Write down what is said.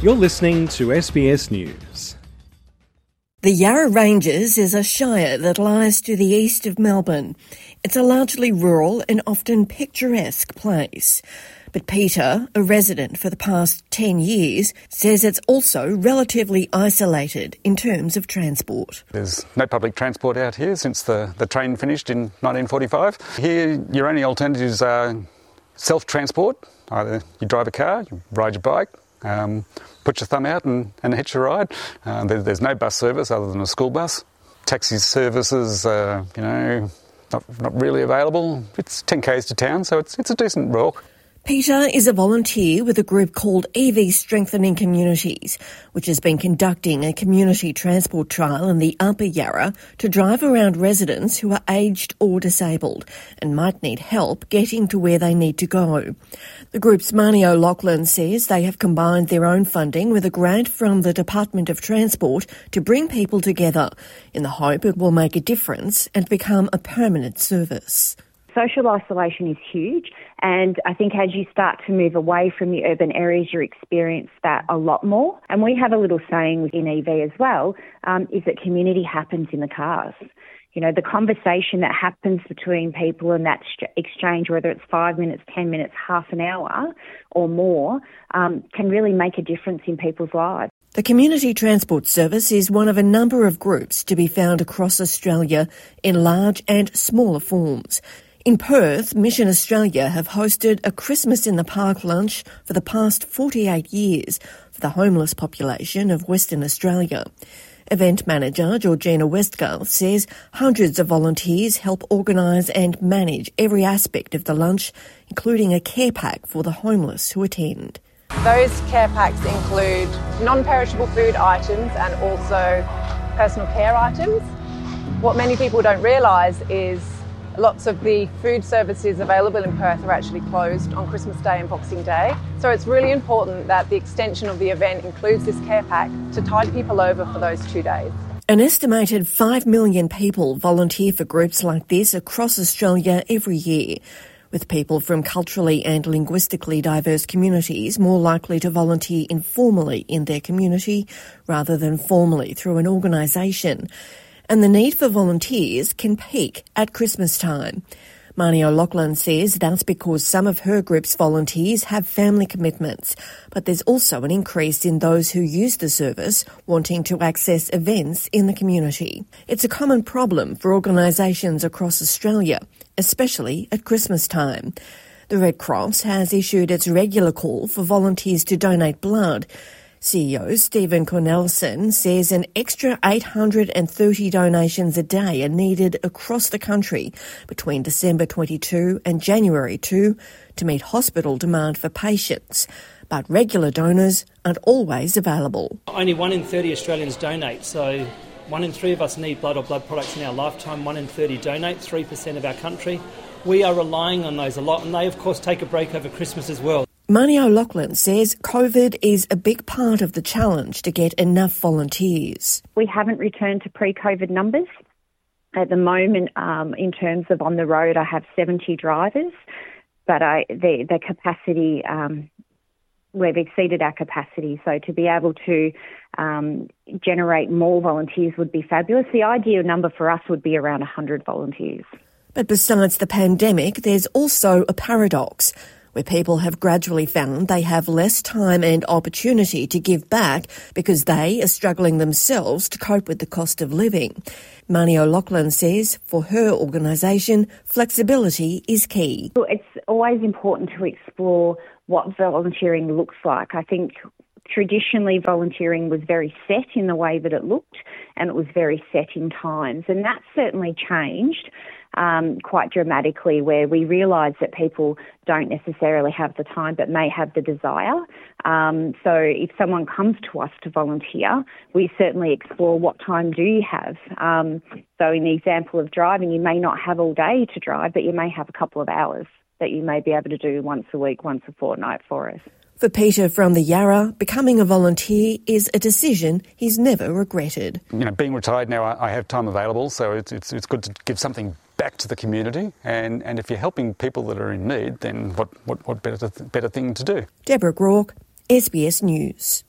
You're listening to SBS News. The Yarra Ranges is a shire that lies to the east of Melbourne. It's a largely rural and often picturesque place. But Peter, a resident for the past 10 years, says it's also relatively isolated in terms of transport. There's no public transport out here since the, the train finished in 1945. Here, your only alternatives are self transport. Either you drive a car, you ride your bike, um, put your thumb out and, and hitch a ride. Uh, there, there's no bus service other than a school bus. Taxi services, uh, you know, not, not really available. It's 10 k's to town, so it's, it's a decent walk. Peter is a volunteer with a group called EV Strengthening Communities, which has been conducting a community transport trial in the Upper Yarra to drive around residents who are aged or disabled and might need help getting to where they need to go. The group's Marnie O'Loughlin says they have combined their own funding with a grant from the Department of Transport to bring people together in the hope it will make a difference and become a permanent service social isolation is huge. And I think as you start to move away from the urban areas, you experience that a lot more. And we have a little saying in EV as well, um, is that community happens in the cars. You know, the conversation that happens between people and that exchange, whether it's five minutes, 10 minutes, half an hour or more, um, can really make a difference in people's lives. The Community Transport Service is one of a number of groups to be found across Australia in large and smaller forms. In Perth, Mission Australia have hosted a Christmas in the Park lunch for the past 48 years for the homeless population of Western Australia. Event manager Georgina Westgarth says hundreds of volunteers help organise and manage every aspect of the lunch, including a care pack for the homeless who attend. Those care packs include non perishable food items and also personal care items. What many people don't realise is Lots of the food services available in Perth are actually closed on Christmas Day and Boxing Day. So it's really important that the extension of the event includes this care pack to tide people over for those two days. An estimated 5 million people volunteer for groups like this across Australia every year, with people from culturally and linguistically diverse communities more likely to volunteer informally in their community rather than formally through an organisation and the need for volunteers can peak at Christmas time. Marnie O'Loughlin says that's because some of her group's volunteers have family commitments, but there's also an increase in those who use the service wanting to access events in the community. It's a common problem for organisations across Australia, especially at Christmas time. The Red Cross has issued its regular call for volunteers to donate blood, CEO Stephen Cornelissen says an extra 830 donations a day are needed across the country between December 22 and January 2 to meet hospital demand for patients. But regular donors aren't always available. Only one in 30 Australians donate, so one in three of us need blood or blood products in our lifetime. One in 30 donate, 3% of our country. We are relying on those a lot, and they, of course, take a break over Christmas as well. Marnie O'Loughlin says COVID is a big part of the challenge to get enough volunteers. We haven't returned to pre COVID numbers. At the moment, um, in terms of on the road, I have 70 drivers, but I, the, the capacity, um, we've exceeded our capacity. So to be able to um, generate more volunteers would be fabulous. The ideal number for us would be around 100 volunteers. But besides the pandemic, there's also a paradox where people have gradually found they have less time and opportunity to give back because they are struggling themselves to cope with the cost of living. Marnie O'Loughlin says for her organisation, flexibility is key. It's always important to explore what volunteering looks like. I think traditionally volunteering was very set in the way that it looked and it was very set in times and that's certainly changed um, quite dramatically where we realise that people don't necessarily have the time but may have the desire. Um, so if someone comes to us to volunteer, we certainly explore what time do you have. Um, so in the example of driving, you may not have all day to drive, but you may have a couple of hours that you may be able to do once a week, once a fortnight for us. For Peter from the Yarra, becoming a volunteer is a decision he's never regretted. You know, being retired now, I have time available, so it's, it's, it's good to give something back to the community. And, and if you're helping people that are in need, then what, what, what better, better thing to do? Deborah Groarke, SBS News.